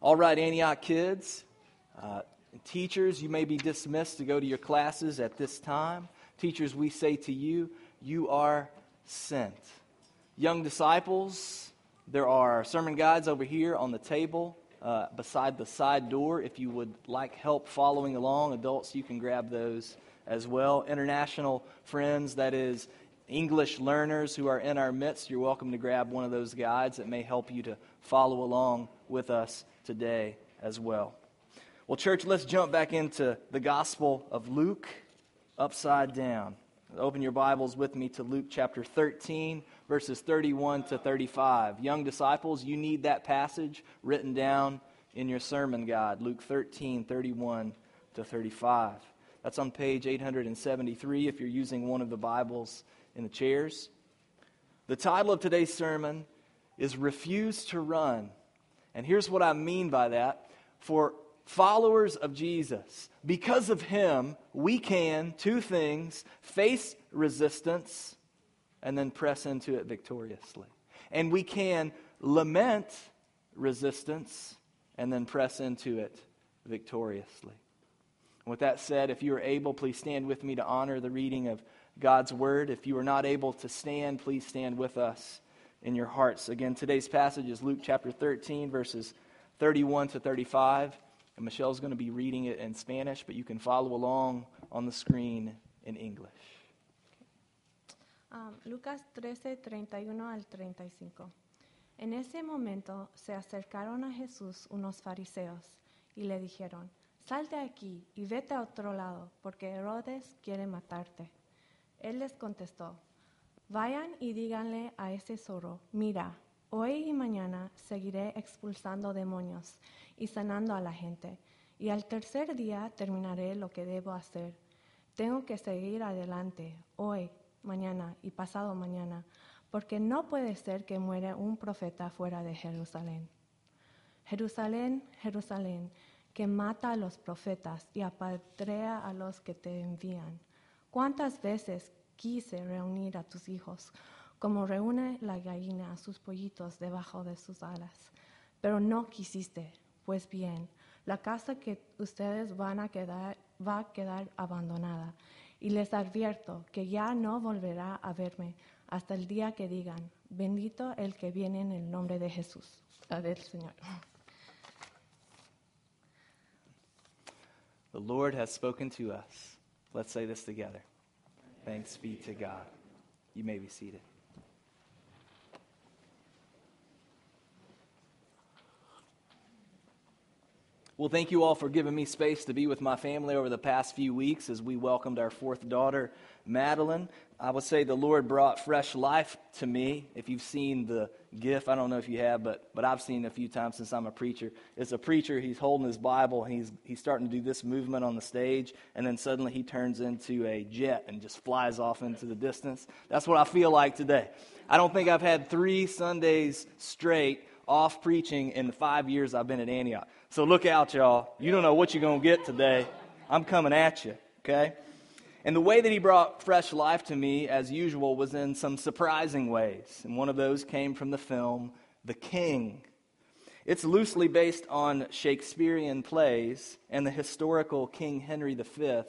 All right, Antioch kids, uh, teachers, you may be dismissed to go to your classes at this time. Teachers, we say to you, you are sent. Young disciples, there are sermon guides over here on the table uh, beside the side door. If you would like help following along, adults, you can grab those as well. International friends, that is, English learners who are in our midst, you're welcome to grab one of those guides that may help you to follow along with us today as well. Well, church, let's jump back into the Gospel of Luke upside down. Open your Bibles with me to Luke chapter 13, verses 31 to 35. Young disciples, you need that passage written down in your sermon guide, Luke 13, 31 to 35. That's on page 873 if you're using one of the Bibles in the chairs. The title of today's sermon is Refuse to Run. And here's what I mean by that. For followers of Jesus, because of him, we can, two things, face resistance and then press into it victoriously. And we can lament resistance and then press into it victoriously. With that said, if you are able, please stand with me to honor the reading of God's word. If you are not able to stand, please stand with us in your hearts. Again, today's passage is Luke chapter 13, verses 31 to 35. And Michelle's going to be reading it in Spanish, but you can follow along on the screen in English. Um, Lucas 13, 31 al 35. En ese momento se acercaron a Jesús unos fariseos y le dijeron, Salte aquí y vete a otro lado, porque Herodes quiere matarte. Él les contestó, Vayan y díganle a ese zorro, mira, hoy y mañana seguiré expulsando demonios y sanando a la gente, y al tercer día terminaré lo que debo hacer. Tengo que seguir adelante, hoy, mañana y pasado mañana, porque no puede ser que muera un profeta fuera de Jerusalén. Jerusalén, Jerusalén, que mata a los profetas y apedrea a los que te envían. ¿Cuántas veces quise reunir a tus hijos, como reúne la gallina a sus pollitos debajo de sus alas. Pero no quisiste. Pues bien, la casa que ustedes van a quedar va a quedar abandonada. Y les advierto que ya no volverá a verme hasta el día que digan, bendito el que viene en el nombre de Jesús, del Señor. The Lord has spoken to us. Let's say this together. Thanks be to God. You may be seated. Well, thank you all for giving me space to be with my family over the past few weeks as we welcomed our fourth daughter, Madeline. I would say the Lord brought fresh life to me. If you've seen the GIF, I don't know if you have, but, but I've seen a few times since I'm a preacher. It's a preacher, he's holding his Bible, and he's, he's starting to do this movement on the stage, and then suddenly he turns into a jet and just flies off into the distance. That's what I feel like today. I don't think I've had three Sundays straight off preaching in the five years I've been at Antioch. So look out, y'all. You don't know what you're going to get today. I'm coming at you, okay? And the way that he brought fresh life to me, as usual, was in some surprising ways. And one of those came from the film The King. It's loosely based on Shakespearean plays and the historical King Henry V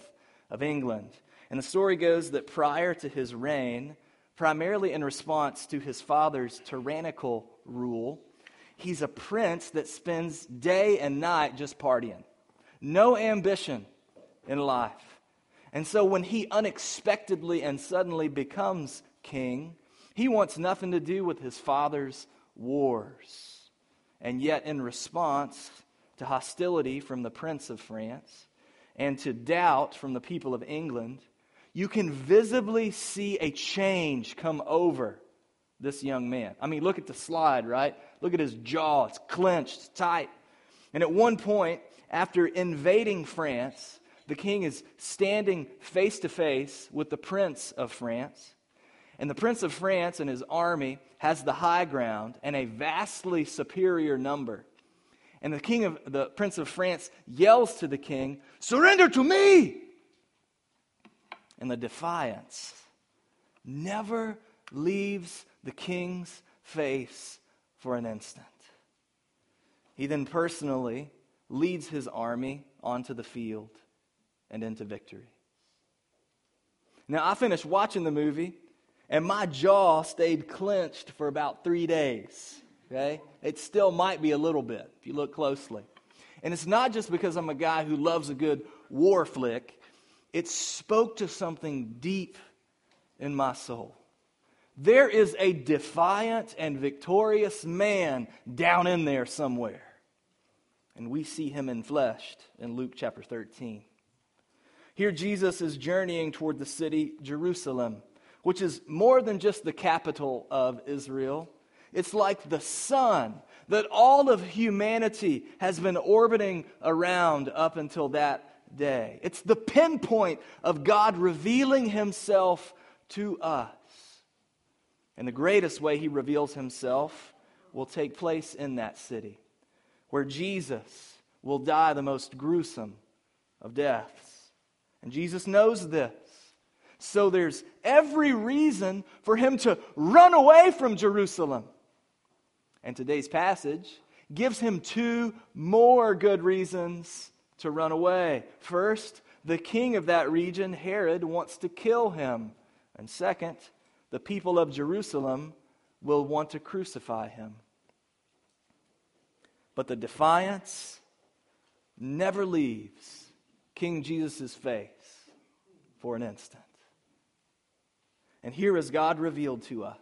of England. And the story goes that prior to his reign, primarily in response to his father's tyrannical rule, he's a prince that spends day and night just partying. No ambition in life. And so when he unexpectedly and suddenly becomes king, he wants nothing to do with his father's wars. And yet, in response to hostility from the Prince of France and to doubt from the people of England, you can visibly see a change come over this young man. I mean, look at the slide, right? Look at his jaw. It's clenched, tight. And at one point, after invading France, the king is standing face to face with the prince of France. And the prince of France and his army has the high ground and a vastly superior number. And the king of the prince of France yells to the king, "Surrender to me!" And the defiance never leaves the king's face for an instant. he then personally leads his army onto the field and into victory. Now, I finished watching the movie, and my jaw stayed clenched for about three days. Okay? It still might be a little bit if you look closely. And it's not just because I'm a guy who loves a good war flick, it spoke to something deep in my soul. There is a defiant and victorious man down in there somewhere. And we see him enfleshed in Luke chapter 13. Here, Jesus is journeying toward the city, Jerusalem, which is more than just the capital of Israel. It's like the sun that all of humanity has been orbiting around up until that day. It's the pinpoint of God revealing himself to us. And the greatest way he reveals himself will take place in that city, where Jesus will die the most gruesome of deaths. And Jesus knows this. So there's every reason for him to run away from Jerusalem. And today's passage gives him two more good reasons to run away. First, the king of that region, Herod, wants to kill him. And second, the people of Jerusalem will want to crucify him. But the defiance never leaves King Jesus' face for an instant. And here is God revealed to us.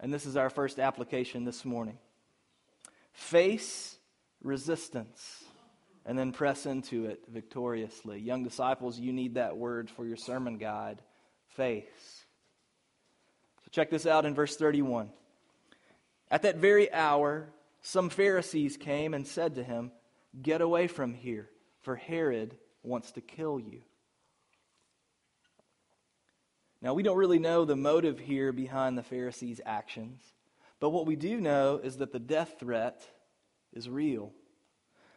And this is our first application this morning. Face resistance and then press into it victoriously. Young disciples, you need that word for your sermon guide face. So check this out in verse 31. At that very hour, some Pharisees came and said to him, Get away from here, for Herod wants to kill you. Now, we don't really know the motive here behind the Pharisees' actions, but what we do know is that the death threat is real.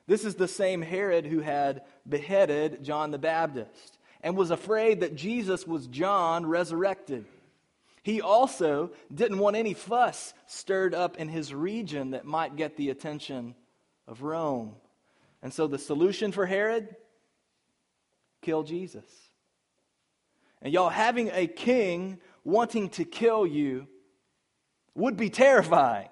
This is the same Herod who had beheaded John the Baptist and was afraid that Jesus was John resurrected. He also didn't want any fuss stirred up in his region that might get the attention of Rome. And so the solution for Herod kill Jesus. And y'all, having a king wanting to kill you would be terrifying.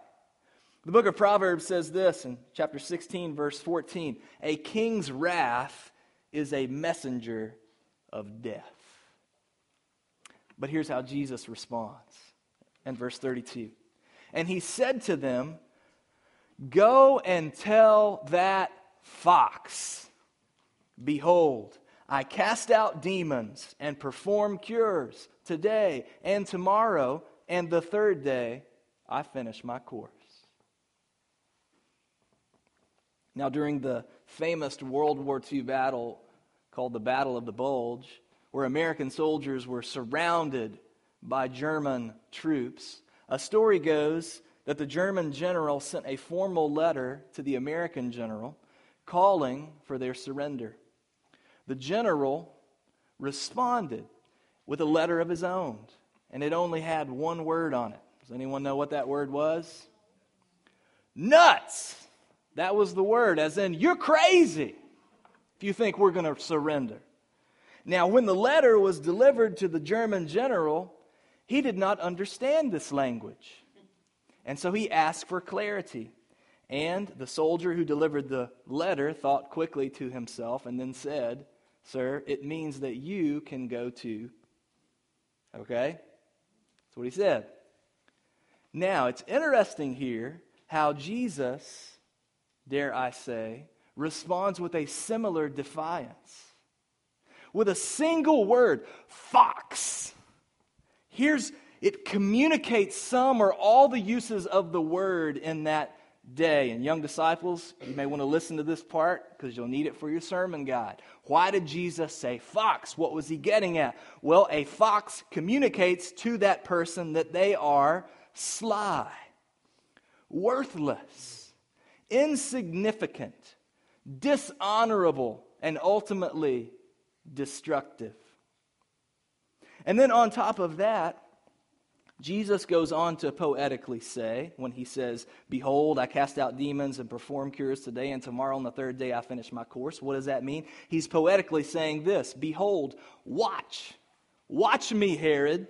The book of Proverbs says this in chapter 16, verse 14 A king's wrath is a messenger of death. But here's how Jesus responds in verse 32. And he said to them, Go and tell that fox, Behold, I cast out demons and perform cures today and tomorrow, and the third day I finish my course. Now, during the famous World War II battle called the Battle of the Bulge, where American soldiers were surrounded by German troops, a story goes that the German general sent a formal letter to the American general calling for their surrender. The general responded with a letter of his own, and it only had one word on it. Does anyone know what that word was? Nuts! That was the word, as in, you're crazy if you think we're going to surrender. Now, when the letter was delivered to the German general, he did not understand this language. And so he asked for clarity. And the soldier who delivered the letter thought quickly to himself and then said, Sir, it means that you can go to. Okay? That's what he said. Now, it's interesting here how Jesus, dare I say, responds with a similar defiance. With a single word, fox. Here's it communicates some or all the uses of the word in that day. And young disciples, you may want to listen to this part because you'll need it for your sermon guide. Why did Jesus say fox? What was he getting at? Well, a fox communicates to that person that they are sly, worthless, insignificant, dishonorable, and ultimately destructive. And then on top of that, Jesus goes on to poetically say, when he says, Behold, I cast out demons and perform cures today, and tomorrow on the third day I finish my course. What does that mean? He's poetically saying this Behold, watch. Watch me, Herod.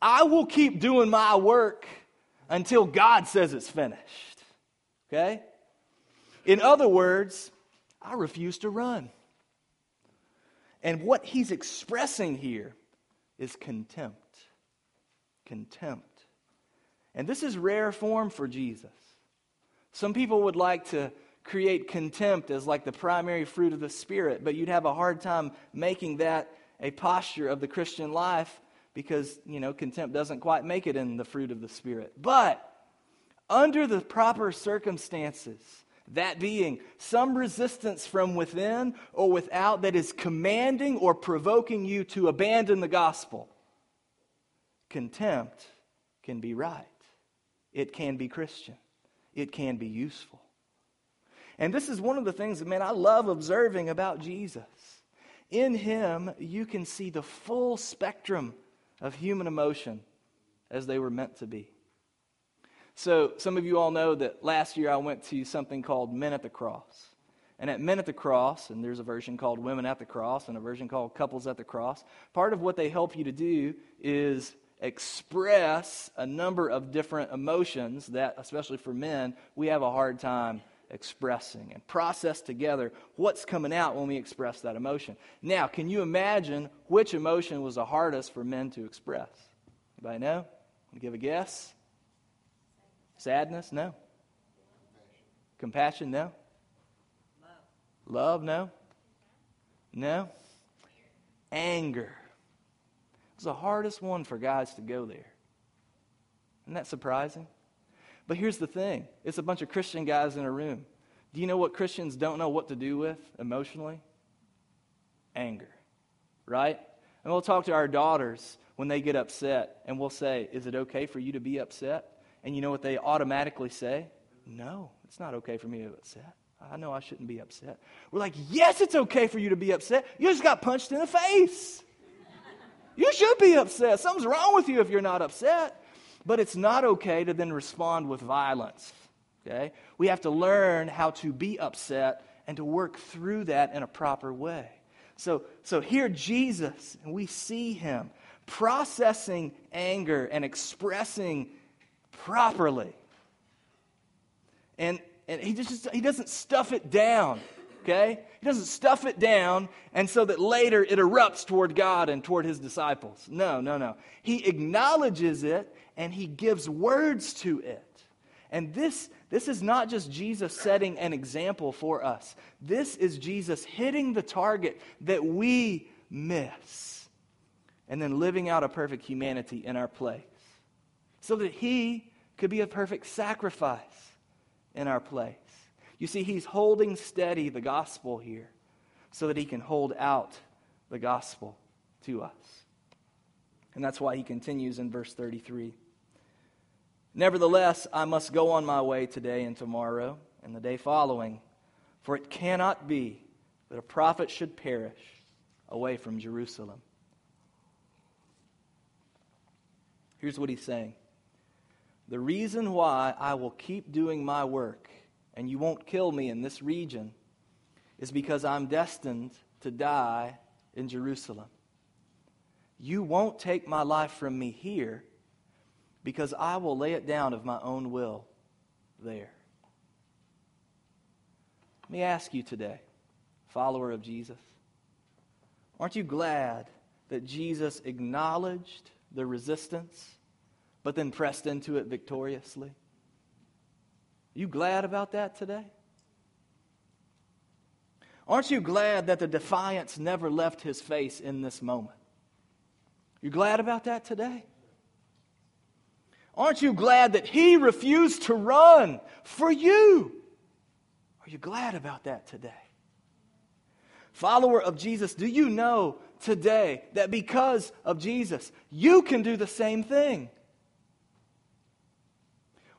I will keep doing my work until God says it's finished. Okay? In other words, I refuse to run. And what he's expressing here is contempt contempt. And this is rare form for Jesus. Some people would like to create contempt as like the primary fruit of the Spirit, but you'd have a hard time making that a posture of the Christian life because, you know, contempt doesn't quite make it in the fruit of the Spirit. But under the proper circumstances, that being some resistance from within or without that is commanding or provoking you to abandon the gospel, contempt can be right. It can be Christian. It can be useful. And this is one of the things that, man, I love observing about Jesus. In him, you can see the full spectrum of human emotion as they were meant to be. So, some of you all know that last year I went to something called Men at the Cross. And at Men at the Cross, and there's a version called Women at the Cross and a version called Couples at the Cross, part of what they help you to do is express a number of different emotions that, especially for men, we have a hard time expressing and process together what's coming out when we express that emotion. Now, can you imagine which emotion was the hardest for men to express? Anybody know? Give a guess? Sadness? No. Compassion? No. Love? No. No. Anger the hardest one for guys to go there. Isn't that surprising? But here's the thing it's a bunch of Christian guys in a room. Do you know what Christians don't know what to do with emotionally? Anger, right? And we'll talk to our daughters when they get upset, and we'll say, Is it okay for you to be upset? And you know what they automatically say? No, it's not okay for me to be upset. I know I shouldn't be upset. We're like, Yes, it's okay for you to be upset. You just got punched in the face. You should be upset. Something's wrong with you if you're not upset. But it's not okay to then respond with violence. Okay? We have to learn how to be upset and to work through that in a proper way. So, so here Jesus, and we see him processing anger and expressing properly. And, and he just he doesn't stuff it down okay? He doesn't stuff it down and so that later it erupts toward God and toward his disciples. No, no, no. He acknowledges it and he gives words to it. And this, this is not just Jesus setting an example for us. This is Jesus hitting the target that we miss and then living out a perfect humanity in our place so that he could be a perfect sacrifice in our place. You see, he's holding steady the gospel here so that he can hold out the gospel to us. And that's why he continues in verse 33. Nevertheless, I must go on my way today and tomorrow and the day following, for it cannot be that a prophet should perish away from Jerusalem. Here's what he's saying The reason why I will keep doing my work and you won't kill me in this region is because I'm destined to die in Jerusalem. You won't take my life from me here because I will lay it down of my own will there. Let me ask you today, follower of Jesus, aren't you glad that Jesus acknowledged the resistance but then pressed into it victoriously? You glad about that today? Aren't you glad that the defiance never left his face in this moment? You glad about that today? Aren't you glad that he refused to run for you? Are you glad about that today? Follower of Jesus, do you know today that because of Jesus, you can do the same thing?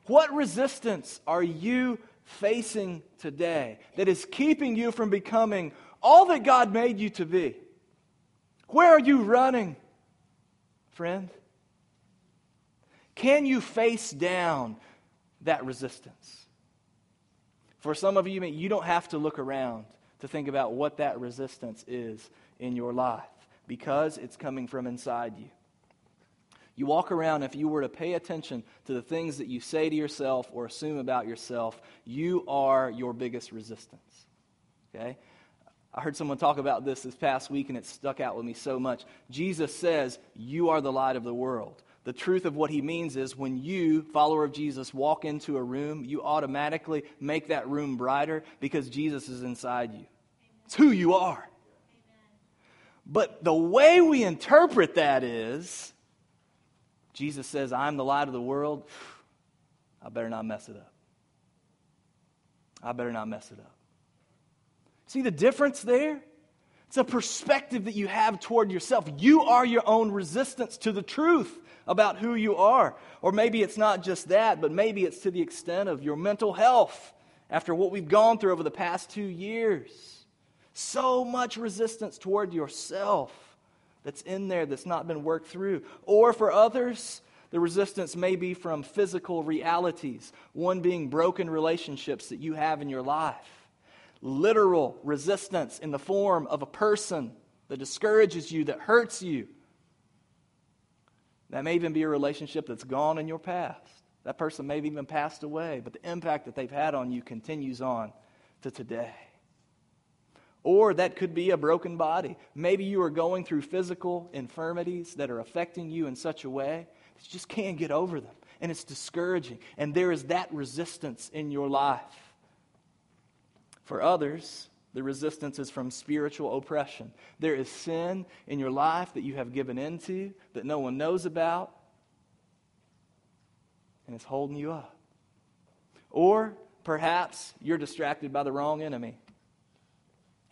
What resistance are you facing today that is keeping you from becoming all that God made you to be? Where are you running, friend? Can you face down that resistance? For some of you, you don't have to look around to think about what that resistance is in your life because it's coming from inside you. You walk around, if you were to pay attention to the things that you say to yourself or assume about yourself, you are your biggest resistance. Okay? I heard someone talk about this this past week and it stuck out with me so much. Jesus says, You are the light of the world. The truth of what he means is when you, follower of Jesus, walk into a room, you automatically make that room brighter because Jesus is inside you. It's who you are. But the way we interpret that is Jesus says, I'm the light of the world. I better not mess it up. I better not mess it up. See the difference there? It's a perspective that you have toward yourself. You are your own resistance to the truth about who you are. Or maybe it's not just that, but maybe it's to the extent of your mental health after what we've gone through over the past two years. So much resistance toward yourself that's in there that's not been worked through. Or for others, the resistance may be from physical realities, one being broken relationships that you have in your life. Literal resistance in the form of a person that discourages you, that hurts you. That may even be a relationship that's gone in your past. That person may have even passed away, but the impact that they've had on you continues on to today. Or that could be a broken body. Maybe you are going through physical infirmities that are affecting you in such a way that you just can't get over them. And it's discouraging. And there is that resistance in your life. For others, the resistance is from spiritual oppression. There is sin in your life that you have given into that no one knows about, and it's holding you up. Or perhaps you're distracted by the wrong enemy.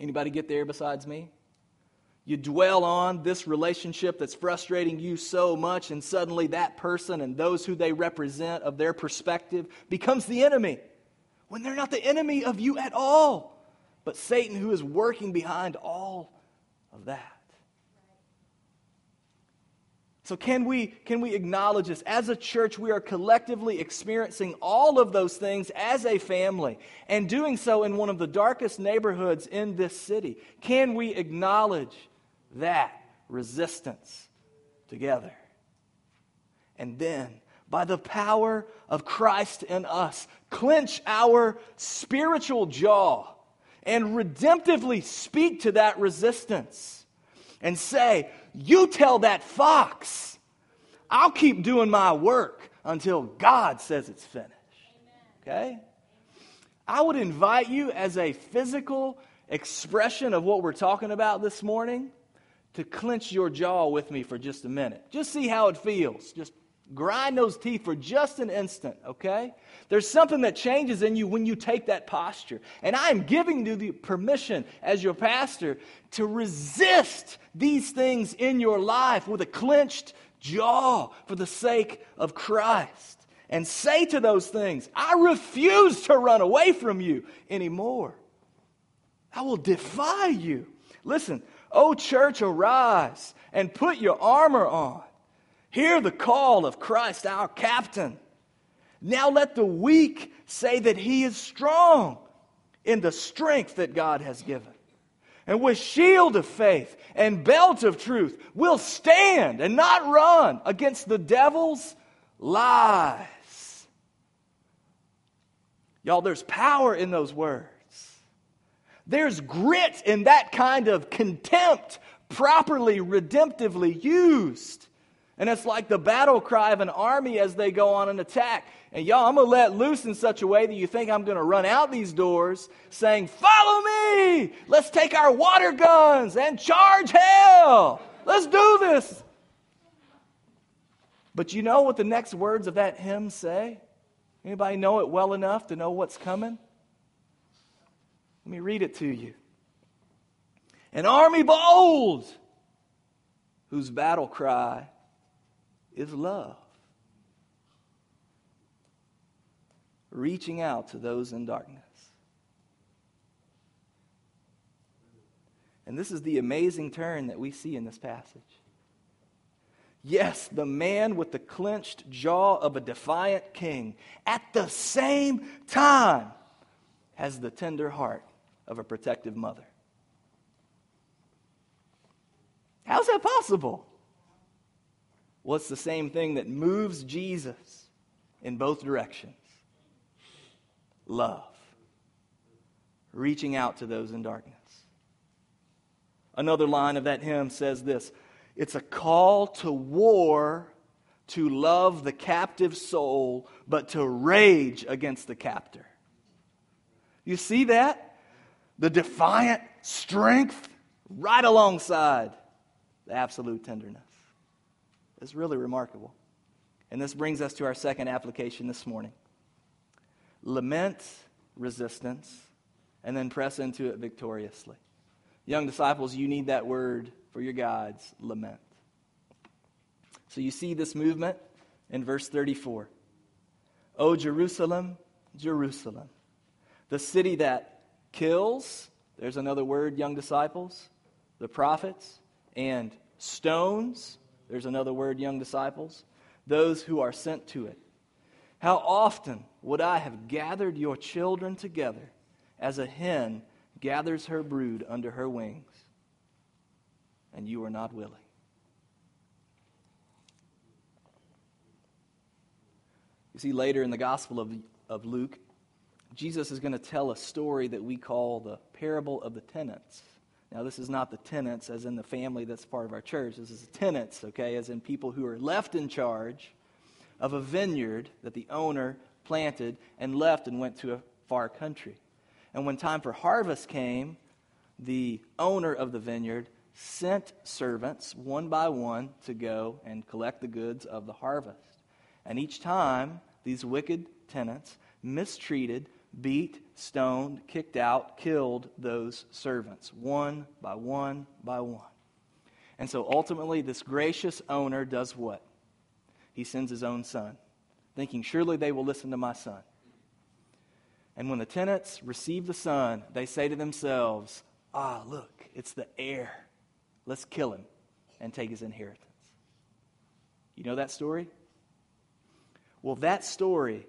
Anybody get there besides me? You dwell on this relationship that's frustrating you so much, and suddenly that person and those who they represent of their perspective becomes the enemy when they're not the enemy of you at all, but Satan who is working behind all of that. So, can we, can we acknowledge this? As a church, we are collectively experiencing all of those things as a family and doing so in one of the darkest neighborhoods in this city. Can we acknowledge that resistance together? And then, by the power of Christ in us, clench our spiritual jaw and redemptively speak to that resistance and say, you tell that fox, I'll keep doing my work until God says it's finished. Okay? I would invite you as a physical expression of what we're talking about this morning to clench your jaw with me for just a minute. Just see how it feels. Just grind those teeth for just an instant, okay? There's something that changes in you when you take that posture. And I am giving you the permission as your pastor to resist these things in your life with a clenched jaw for the sake of Christ. And say to those things, I refuse to run away from you anymore. I will defy you. Listen, oh church, arise and put your armor on. Hear the call of Christ, our captain. Now let the weak say that he is strong in the strength that God has given. And with shield of faith and belt of truth, we'll stand and not run against the devil's lies. Y'all, there's power in those words. There's grit in that kind of contempt, properly, redemptively used. And it's like the battle cry of an army as they go on an attack. And y'all, I'm going to let loose in such a way that you think I'm going to run out these doors saying, Follow me! Let's take our water guns and charge hell! Let's do this! But you know what the next words of that hymn say? Anybody know it well enough to know what's coming? Let me read it to you. An army bold, whose battle cry is love. Reaching out to those in darkness. And this is the amazing turn that we see in this passage. Yes, the man with the clenched jaw of a defiant king at the same time has the tender heart of a protective mother. How's that possible? Well, it's the same thing that moves Jesus in both directions love, reaching out to those in darkness. Another line of that hymn says this it's a call to war to love the captive soul, but to rage against the captor. You see that? The defiant strength right alongside the absolute tenderness. It's really remarkable. And this brings us to our second application this morning lament resistance, and then press into it victoriously. Young disciples, you need that word for your guides lament. So you see this movement in verse 34. O Jerusalem, Jerusalem, the city that kills, there's another word, young disciples, the prophets, and stones, there's another word, young disciples, those who are sent to it. How often would I have gathered your children together as a hen gathers her brood under her wings, and you are not willing? You see, later in the Gospel of, of Luke, Jesus is going to tell a story that we call the parable of the tenants. Now, this is not the tenants as in the family that's part of our church. This is the tenants, okay, as in people who are left in charge of a vineyard that the owner planted and left and went to a far country. And when time for harvest came, the owner of the vineyard sent servants one by one to go and collect the goods of the harvest. And each time, these wicked tenants mistreated, beat, stoned, kicked out, killed those servants, one by one by one. And so ultimately, this gracious owner does what? He sends his own son, thinking, Surely they will listen to my son. And when the tenants receive the son, they say to themselves, Ah, look, it's the heir. Let's kill him and take his inheritance. You know that story? Well, that story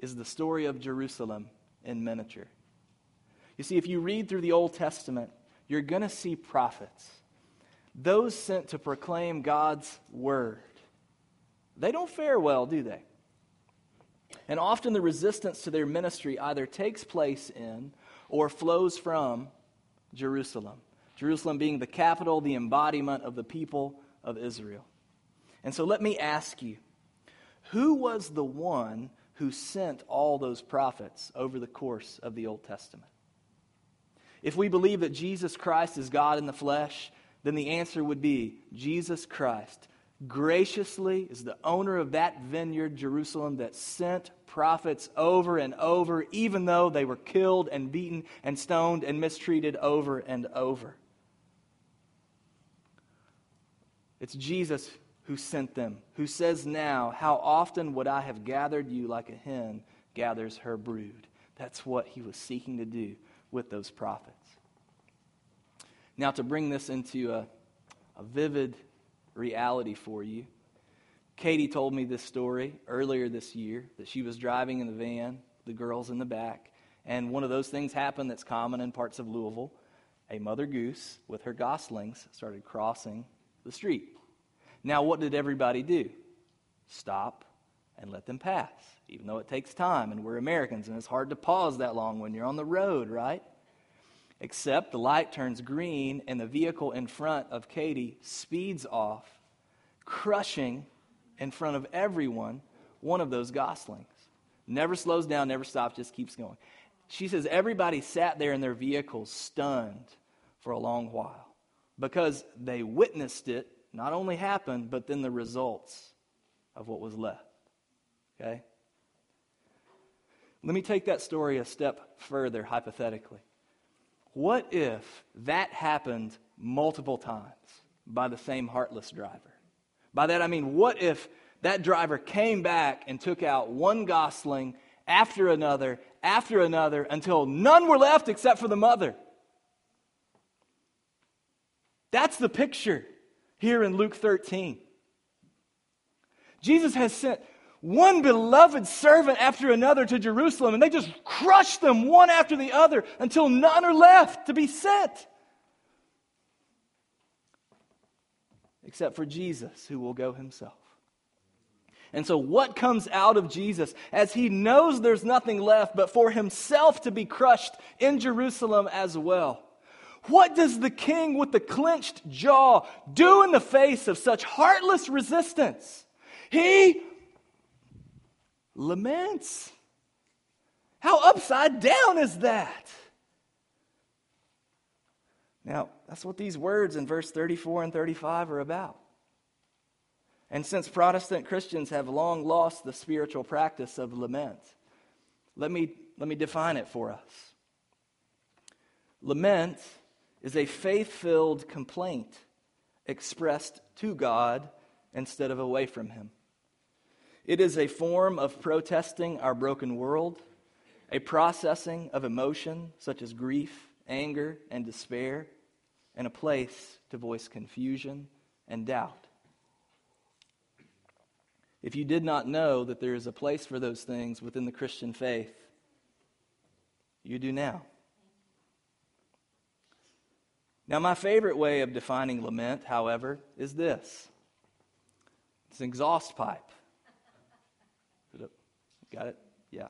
is the story of Jerusalem in miniature. You see, if you read through the Old Testament, you're going to see prophets, those sent to proclaim God's word. They don't fare well, do they? And often the resistance to their ministry either takes place in or flows from Jerusalem. Jerusalem being the capital, the embodiment of the people of Israel. And so let me ask you who was the one who sent all those prophets over the course of the Old Testament? If we believe that Jesus Christ is God in the flesh, then the answer would be Jesus Christ graciously is the owner of that vineyard, Jerusalem, that sent prophets over and over, even though they were killed and beaten and stoned and mistreated over and over. It's Jesus who sent them, who says now, How often would I have gathered you like a hen gathers her brood? That's what he was seeking to do with those prophets. Now, to bring this into a, a vivid reality for you, Katie told me this story earlier this year that she was driving in the van, the girls in the back, and one of those things happened that's common in parts of Louisville. A mother goose with her goslings started crossing the street. Now, what did everybody do? Stop and let them pass, even though it takes time, and we're Americans, and it's hard to pause that long when you're on the road, right? Except the light turns green, and the vehicle in front of Katie speeds off, crushing in front of everyone one of those goslings. Never slows down, never stops, just keeps going. She says everybody sat there in their vehicles stunned for a long while because they witnessed it not only happened, but then the results of what was left. Okay? Let me take that story a step further, hypothetically. What if that happened multiple times by the same heartless driver? By that I mean, what if that driver came back and took out one gosling after another, after another, until none were left except for the mother? That's the picture here in Luke 13. Jesus has sent one beloved servant after another to Jerusalem, and they just crush them one after the other until none are left to be sent. Except for Jesus, who will go himself. And so, what comes out of Jesus as he knows there's nothing left but for himself to be crushed in Jerusalem as well? What does the king with the clenched jaw do in the face of such heartless resistance? He laments. How upside down is that? Now, that's what these words in verse 34 and 35 are about. And since Protestant Christians have long lost the spiritual practice of lament, let me, let me define it for us. Lament is a faith filled complaint expressed to God instead of away from Him. It is a form of protesting our broken world, a processing of emotion such as grief, anger, and despair, and a place to voice confusion and doubt. If you did not know that there is a place for those things within the Christian faith, you do now. Now, my favorite way of defining lament, however, is this it's an exhaust pipe. Got it? Yeah.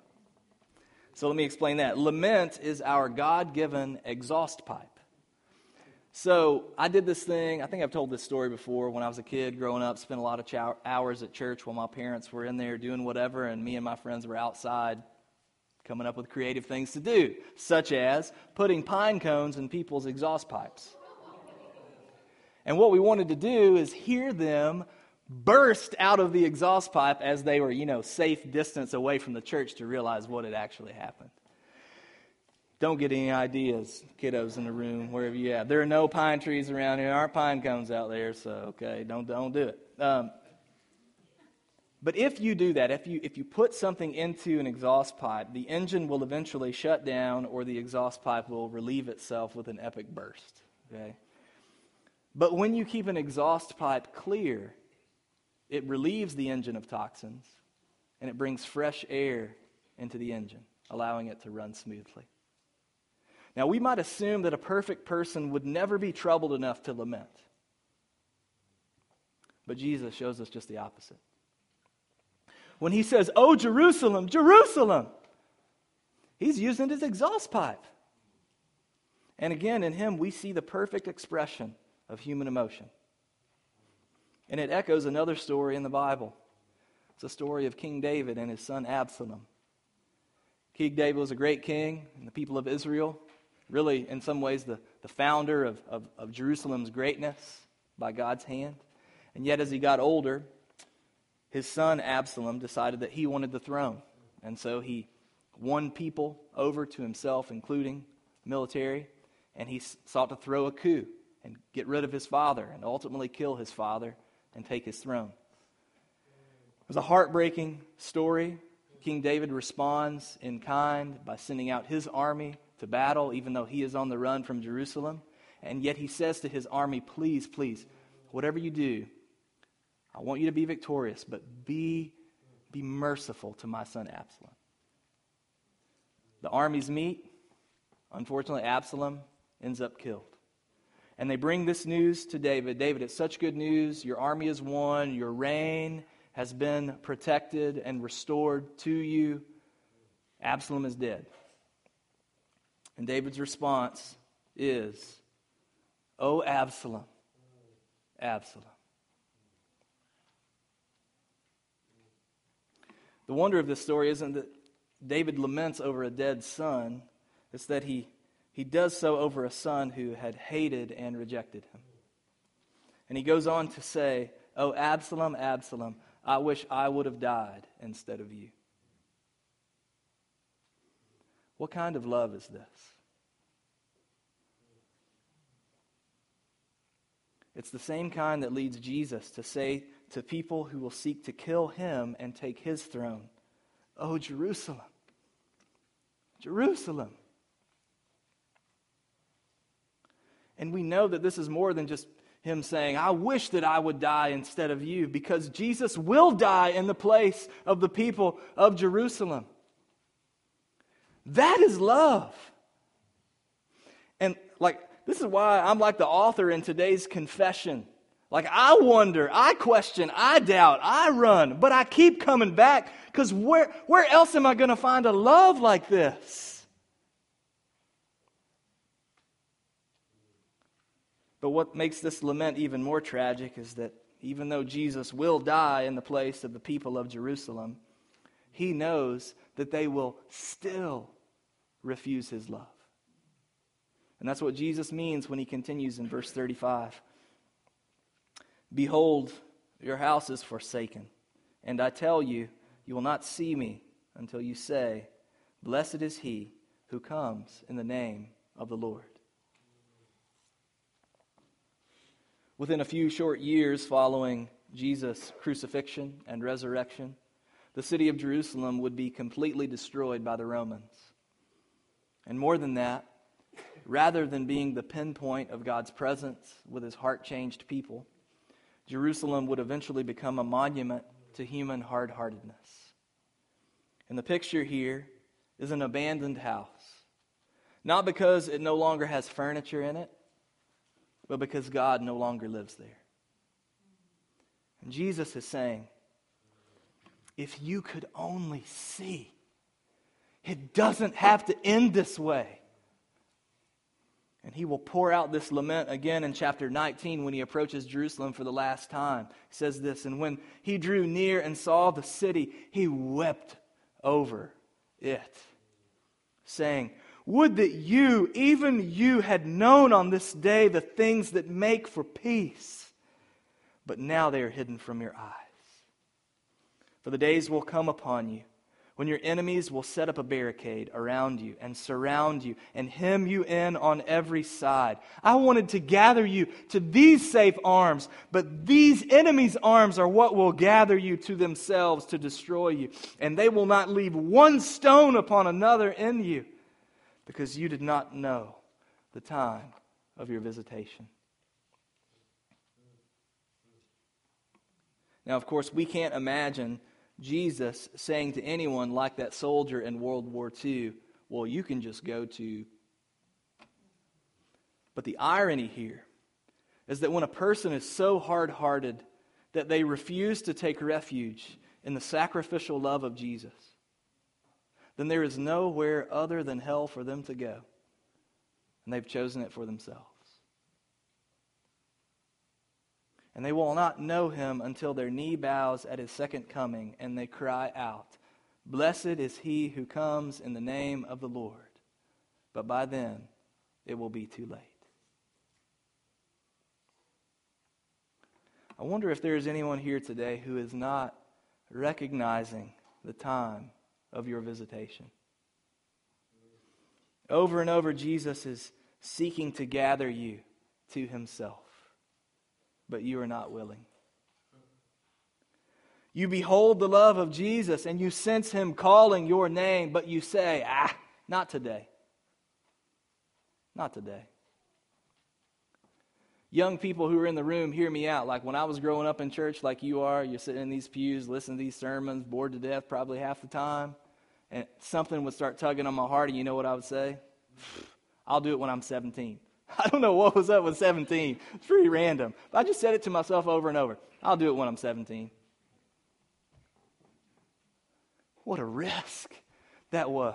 So let me explain that. Lament is our God given exhaust pipe. So I did this thing. I think I've told this story before. When I was a kid growing up, spent a lot of hours at church while my parents were in there doing whatever, and me and my friends were outside coming up with creative things to do, such as putting pine cones in people's exhaust pipes. And what we wanted to do is hear them burst out of the exhaust pipe as they were, you know, safe distance away from the church to realize what had actually happened. Don't get any ideas, kiddos in the room, wherever you are. There are no pine trees around here. There aren't pine cones out there, so okay, don't don't do it. Um, but if you do that, if you if you put something into an exhaust pipe, the engine will eventually shut down, or the exhaust pipe will relieve itself with an epic burst. Okay. But when you keep an exhaust pipe clear, it relieves the engine of toxins and it brings fresh air into the engine, allowing it to run smoothly. Now, we might assume that a perfect person would never be troubled enough to lament. But Jesus shows us just the opposite. When he says, Oh, Jerusalem, Jerusalem, he's using his exhaust pipe. And again, in him, we see the perfect expression of human emotion. And it echoes another story in the Bible. It's a story of King David and his son Absalom. King David was a great king, and the people of Israel, really, in some ways, the, the founder of, of, of Jerusalem's greatness by God's hand. And yet, as he got older, his son Absalom decided that he wanted the throne. And so he won people over to himself, including military, and he sought to throw a coup and get rid of his father and ultimately kill his father and take his throne. It was a heartbreaking story. King David responds in kind by sending out his army to battle, even though he is on the run from Jerusalem. And yet he says to his army, Please, please, whatever you do, I want you to be victorious, but be, be merciful to my son Absalom. The armies meet. Unfortunately, Absalom ends up killed. And they bring this news to David David, it's such good news. Your army is won, your reign has been protected and restored to you. Absalom is dead. And David's response is, Oh, Absalom, Absalom. The wonder of this story isn't that David laments over a dead son, it's that he he does so over a son who had hated and rejected him. And he goes on to say, Oh, Absalom, Absalom, I wish I would have died instead of you. What kind of love is this? It's the same kind that leads Jesus to say to people who will seek to kill him and take his throne, Oh, Jerusalem, Jerusalem. And we know that this is more than just him saying, I wish that I would die instead of you, because Jesus will die in the place of the people of Jerusalem. That is love. And like, this is why I'm like the author in today's confession. Like, I wonder, I question, I doubt, I run, but I keep coming back because where, where else am I going to find a love like this? But what makes this lament even more tragic is that even though Jesus will die in the place of the people of Jerusalem, he knows that they will still refuse his love. And that's what Jesus means when he continues in verse 35. Behold, your house is forsaken, and I tell you, you will not see me until you say, Blessed is he who comes in the name of the Lord. Within a few short years following Jesus' crucifixion and resurrection, the city of Jerusalem would be completely destroyed by the Romans. And more than that, rather than being the pinpoint of God's presence with his heart changed people, Jerusalem would eventually become a monument to human hard heartedness. And the picture here is an abandoned house. Not because it no longer has furniture in it, but because God no longer lives there. And Jesus is saying, if you could only see, it doesn't have to end this way. And he will pour out this lament again in chapter 19 when he approaches Jerusalem for the last time. He says this And when he drew near and saw the city, he wept over it, saying, Would that you, even you, had known on this day the things that make for peace, but now they are hidden from your eyes. For the days will come upon you when your enemies will set up a barricade around you and surround you and hem you in on every side. I wanted to gather you to these safe arms, but these enemies' arms are what will gather you to themselves to destroy you. And they will not leave one stone upon another in you because you did not know the time of your visitation. Now, of course, we can't imagine Jesus saying to anyone like that soldier in World War II, well, you can just go to. But the irony here is that when a person is so hard hearted that they refuse to take refuge in the sacrificial love of Jesus, then there is nowhere other than hell for them to go. And they've chosen it for themselves. And they will not know him until their knee bows at his second coming, and they cry out, Blessed is he who comes in the name of the Lord. But by then, it will be too late. I wonder if there is anyone here today who is not recognizing the time of your visitation. Over and over, Jesus is seeking to gather you to himself but you are not willing. You behold the love of Jesus and you sense him calling your name, but you say, ah, not today. Not today. Young people who are in the room, hear me out. Like when I was growing up in church, like you are, you're sitting in these pews, listening to these sermons, bored to death probably half the time, and something would start tugging on my heart, and you know what I would say? I'll do it when I'm 17. I don't know what was up with 17. It's pretty random. But I just said it to myself over and over. I'll do it when I'm 17. What a risk that was.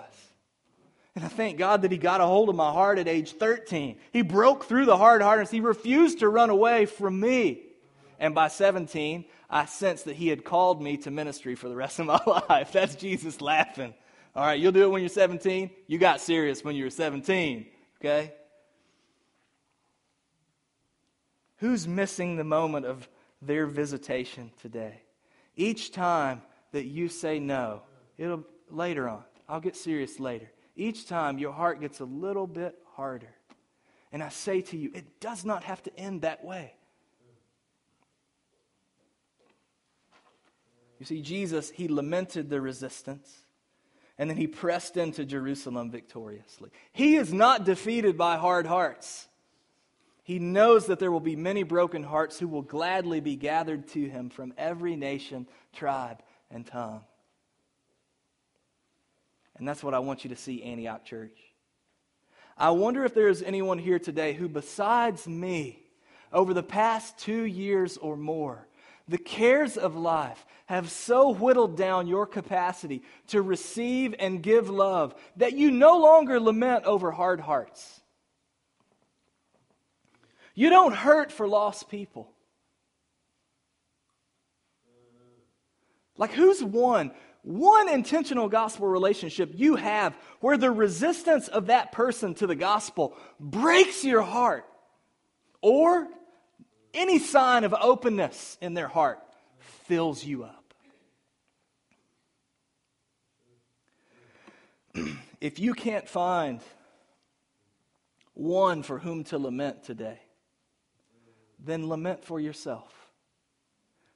And I thank God that He got a hold of my heart at age 13. He broke through the hard hardness. He refused to run away from me. And by 17, I sensed that He had called me to ministry for the rest of my life. That's Jesus laughing. All right, you'll do it when you're 17. You got serious when you were 17. Okay? Who's missing the moment of their visitation today? Each time that you say no, it'll later on. I'll get serious later. Each time your heart gets a little bit harder. And I say to you, it does not have to end that way. You see, Jesus, he lamented the resistance and then he pressed into Jerusalem victoriously. He is not defeated by hard hearts. He knows that there will be many broken hearts who will gladly be gathered to him from every nation, tribe, and tongue. And that's what I want you to see, Antioch Church. I wonder if there is anyone here today who, besides me, over the past two years or more, the cares of life have so whittled down your capacity to receive and give love that you no longer lament over hard hearts. You don't hurt for lost people. Like, who's one? One intentional gospel relationship you have where the resistance of that person to the gospel breaks your heart, or any sign of openness in their heart fills you up. if you can't find one for whom to lament today, then lament for yourself.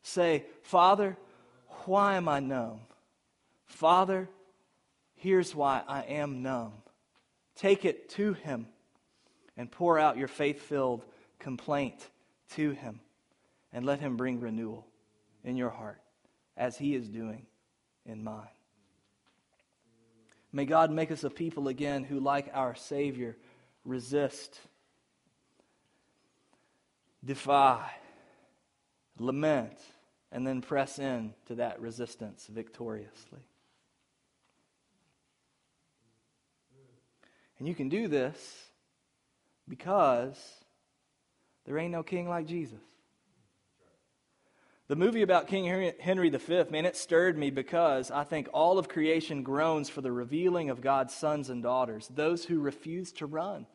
Say, Father, why am I numb? Father, here's why I am numb. Take it to Him and pour out your faith filled complaint to Him and let Him bring renewal in your heart as He is doing in mine. May God make us a people again who, like our Savior, resist, defy, lament, and then press in to that resistance victoriously. And you can do this because there ain't no king like Jesus. The movie about King Henry V, man, it stirred me because I think all of creation groans for the revealing of God's sons and daughters, those who refuse to run.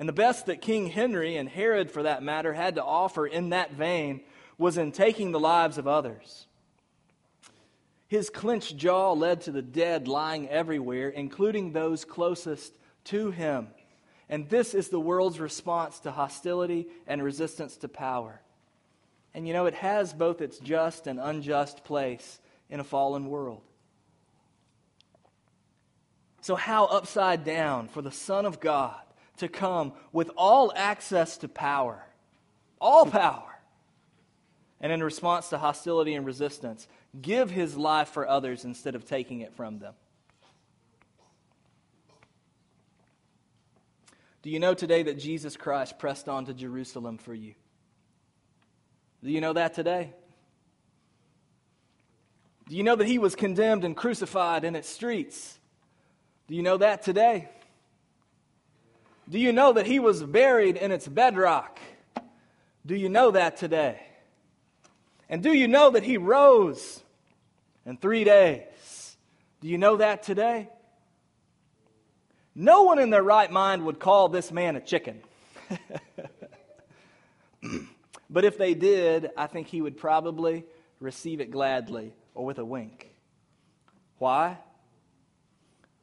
And the best that King Henry and Herod, for that matter, had to offer in that vein was in taking the lives of others. His clenched jaw led to the dead lying everywhere, including those closest to him. And this is the world's response to hostility and resistance to power. And you know, it has both its just and unjust place in a fallen world. So, how upside down for the Son of God to come with all access to power, all power, and in response to hostility and resistance, give his life for others instead of taking it from them. Do you know today that Jesus Christ pressed on to Jerusalem for you? Do you know that today? Do you know that he was condemned and crucified in its streets? Do you know that today? Do you know that he was buried in its bedrock? Do you know that today? And do you know that he rose in three days? Do you know that today? No one in their right mind would call this man a chicken. but if they did, I think he would probably receive it gladly or with a wink. Why?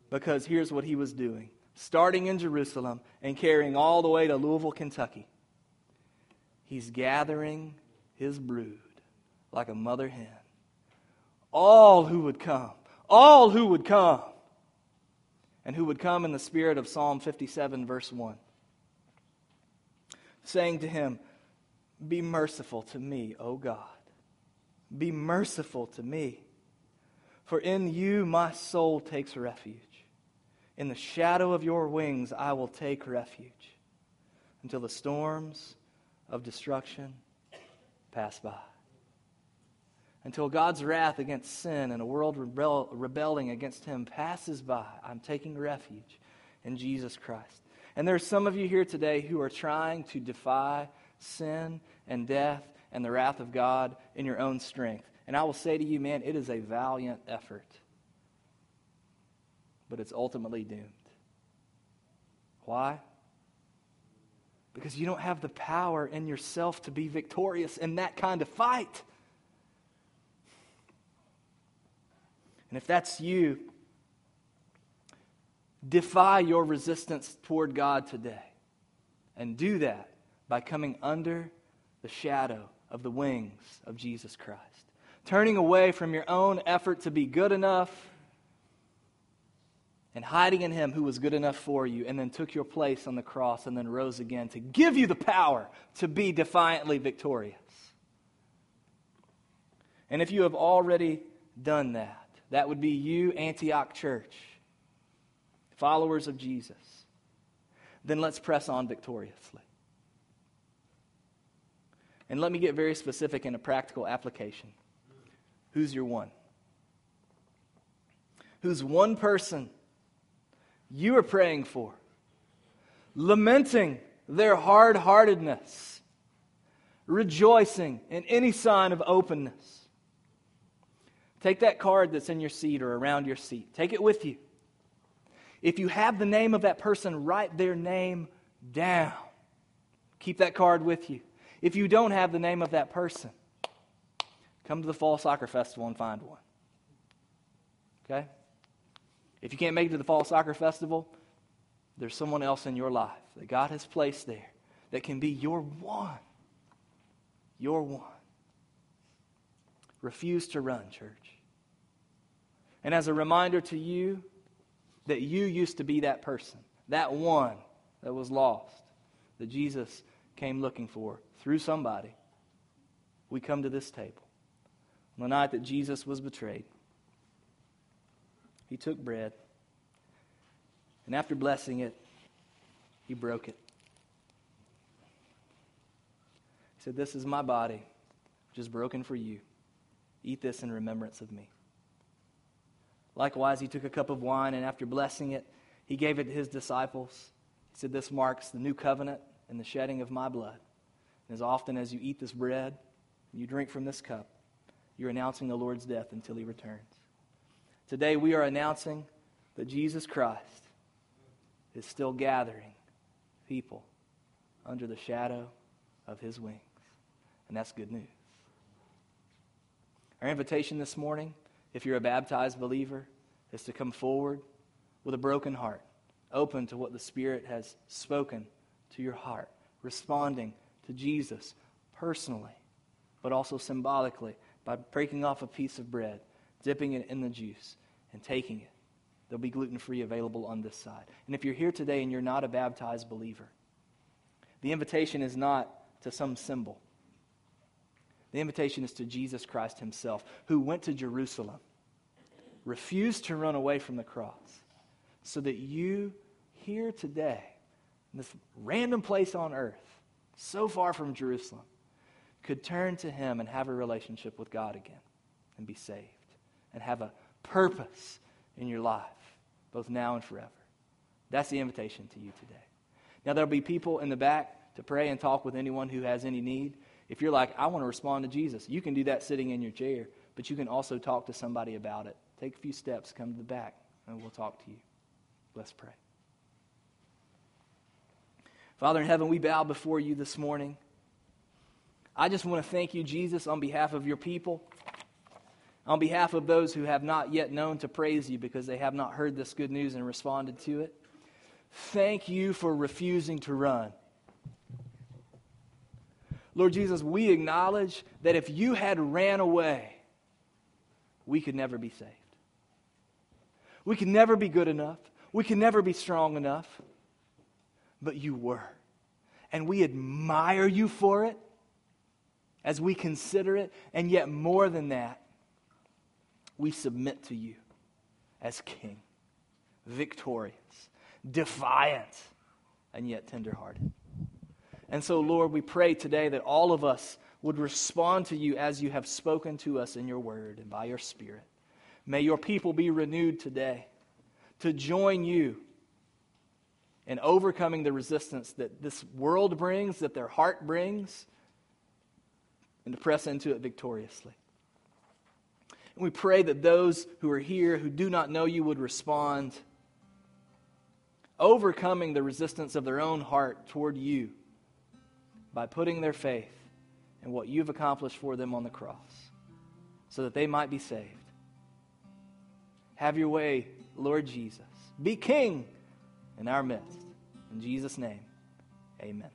Because here's what he was doing starting in Jerusalem and carrying all the way to Louisville, Kentucky. He's gathering his brood like a mother hen. All who would come, all who would come, and who would come in the spirit of Psalm 57, verse 1, saying to him, Be merciful to me, O God. Be merciful to me. For in you my soul takes refuge. In the shadow of your wings I will take refuge until the storms of destruction pass by until God's wrath against sin and a world rebel, rebelling against him passes by. I'm taking refuge in Jesus Christ. And there are some of you here today who are trying to defy sin and death and the wrath of God in your own strength. And I will say to you, man, it is a valiant effort, but it's ultimately doomed. Why? Because you don't have the power in yourself to be victorious in that kind of fight. And if that's you, defy your resistance toward God today. And do that by coming under the shadow of the wings of Jesus Christ. Turning away from your own effort to be good enough and hiding in him who was good enough for you, and then took your place on the cross and then rose again to give you the power to be defiantly victorious. And if you have already done that, that would be you, Antioch Church, followers of Jesus, then let's press on victoriously. And let me get very specific in a practical application. Who's your one? Who's one person you are praying for, lamenting their hard heartedness, rejoicing in any sign of openness? Take that card that's in your seat or around your seat, take it with you. If you have the name of that person, write their name down. Keep that card with you. If you don't have the name of that person, come to the Fall Soccer Festival and find one. Okay? If you can't make it to the Fall Soccer Festival, there's someone else in your life that God has placed there that can be your one. Your one. Refuse to run, church. And as a reminder to you that you used to be that person, that one that was lost, that Jesus came looking for through somebody, we come to this table. On the night that Jesus was betrayed, he took bread, and after blessing it, he broke it. He said, This is my body, which is broken for you. Eat this in remembrance of me. Likewise, he took a cup of wine, and after blessing it, he gave it to his disciples. He said, This marks the new covenant and the shedding of my blood. And as often as you eat this bread and you drink from this cup, you're announcing the Lord's death until he returns. Today, we are announcing that Jesus Christ is still gathering people under the shadow of his wings. And that's good news. Our invitation this morning if you're a baptized believer, is to come forward with a broken heart, open to what the Spirit has spoken to your heart, responding to Jesus personally, but also symbolically by breaking off a piece of bread, dipping it in the juice, and taking it. There'll be gluten free available on this side. And if you're here today and you're not a baptized believer, the invitation is not to some symbol. The invitation is to Jesus Christ himself, who went to Jerusalem refused to run away from the cross so that you here today, in this random place on earth, so far from Jerusalem, could turn to Him and have a relationship with God again and be saved and have a purpose in your life, both now and forever. That's the invitation to you today. Now, there'll be people in the back to pray and talk with anyone who has any need. If you're like, I want to respond to Jesus, you can do that sitting in your chair, but you can also talk to somebody about it Take a few steps, come to the back, and we'll talk to you. Let's pray. Father in heaven, we bow before you this morning. I just want to thank you, Jesus, on behalf of your people, on behalf of those who have not yet known to praise you because they have not heard this good news and responded to it. Thank you for refusing to run. Lord Jesus, we acknowledge that if you had ran away, we could never be saved. We can never be good enough. We can never be strong enough. But you were. And we admire you for it as we consider it. And yet, more than that, we submit to you as King, victorious, defiant, and yet tenderhearted. And so, Lord, we pray today that all of us would respond to you as you have spoken to us in your word and by your Spirit. May your people be renewed today to join you in overcoming the resistance that this world brings, that their heart brings, and to press into it victoriously. And we pray that those who are here who do not know you would respond, overcoming the resistance of their own heart toward you by putting their faith in what you've accomplished for them on the cross, so that they might be saved. Have your way, Lord Jesus. Be king in our midst. In Jesus' name, amen.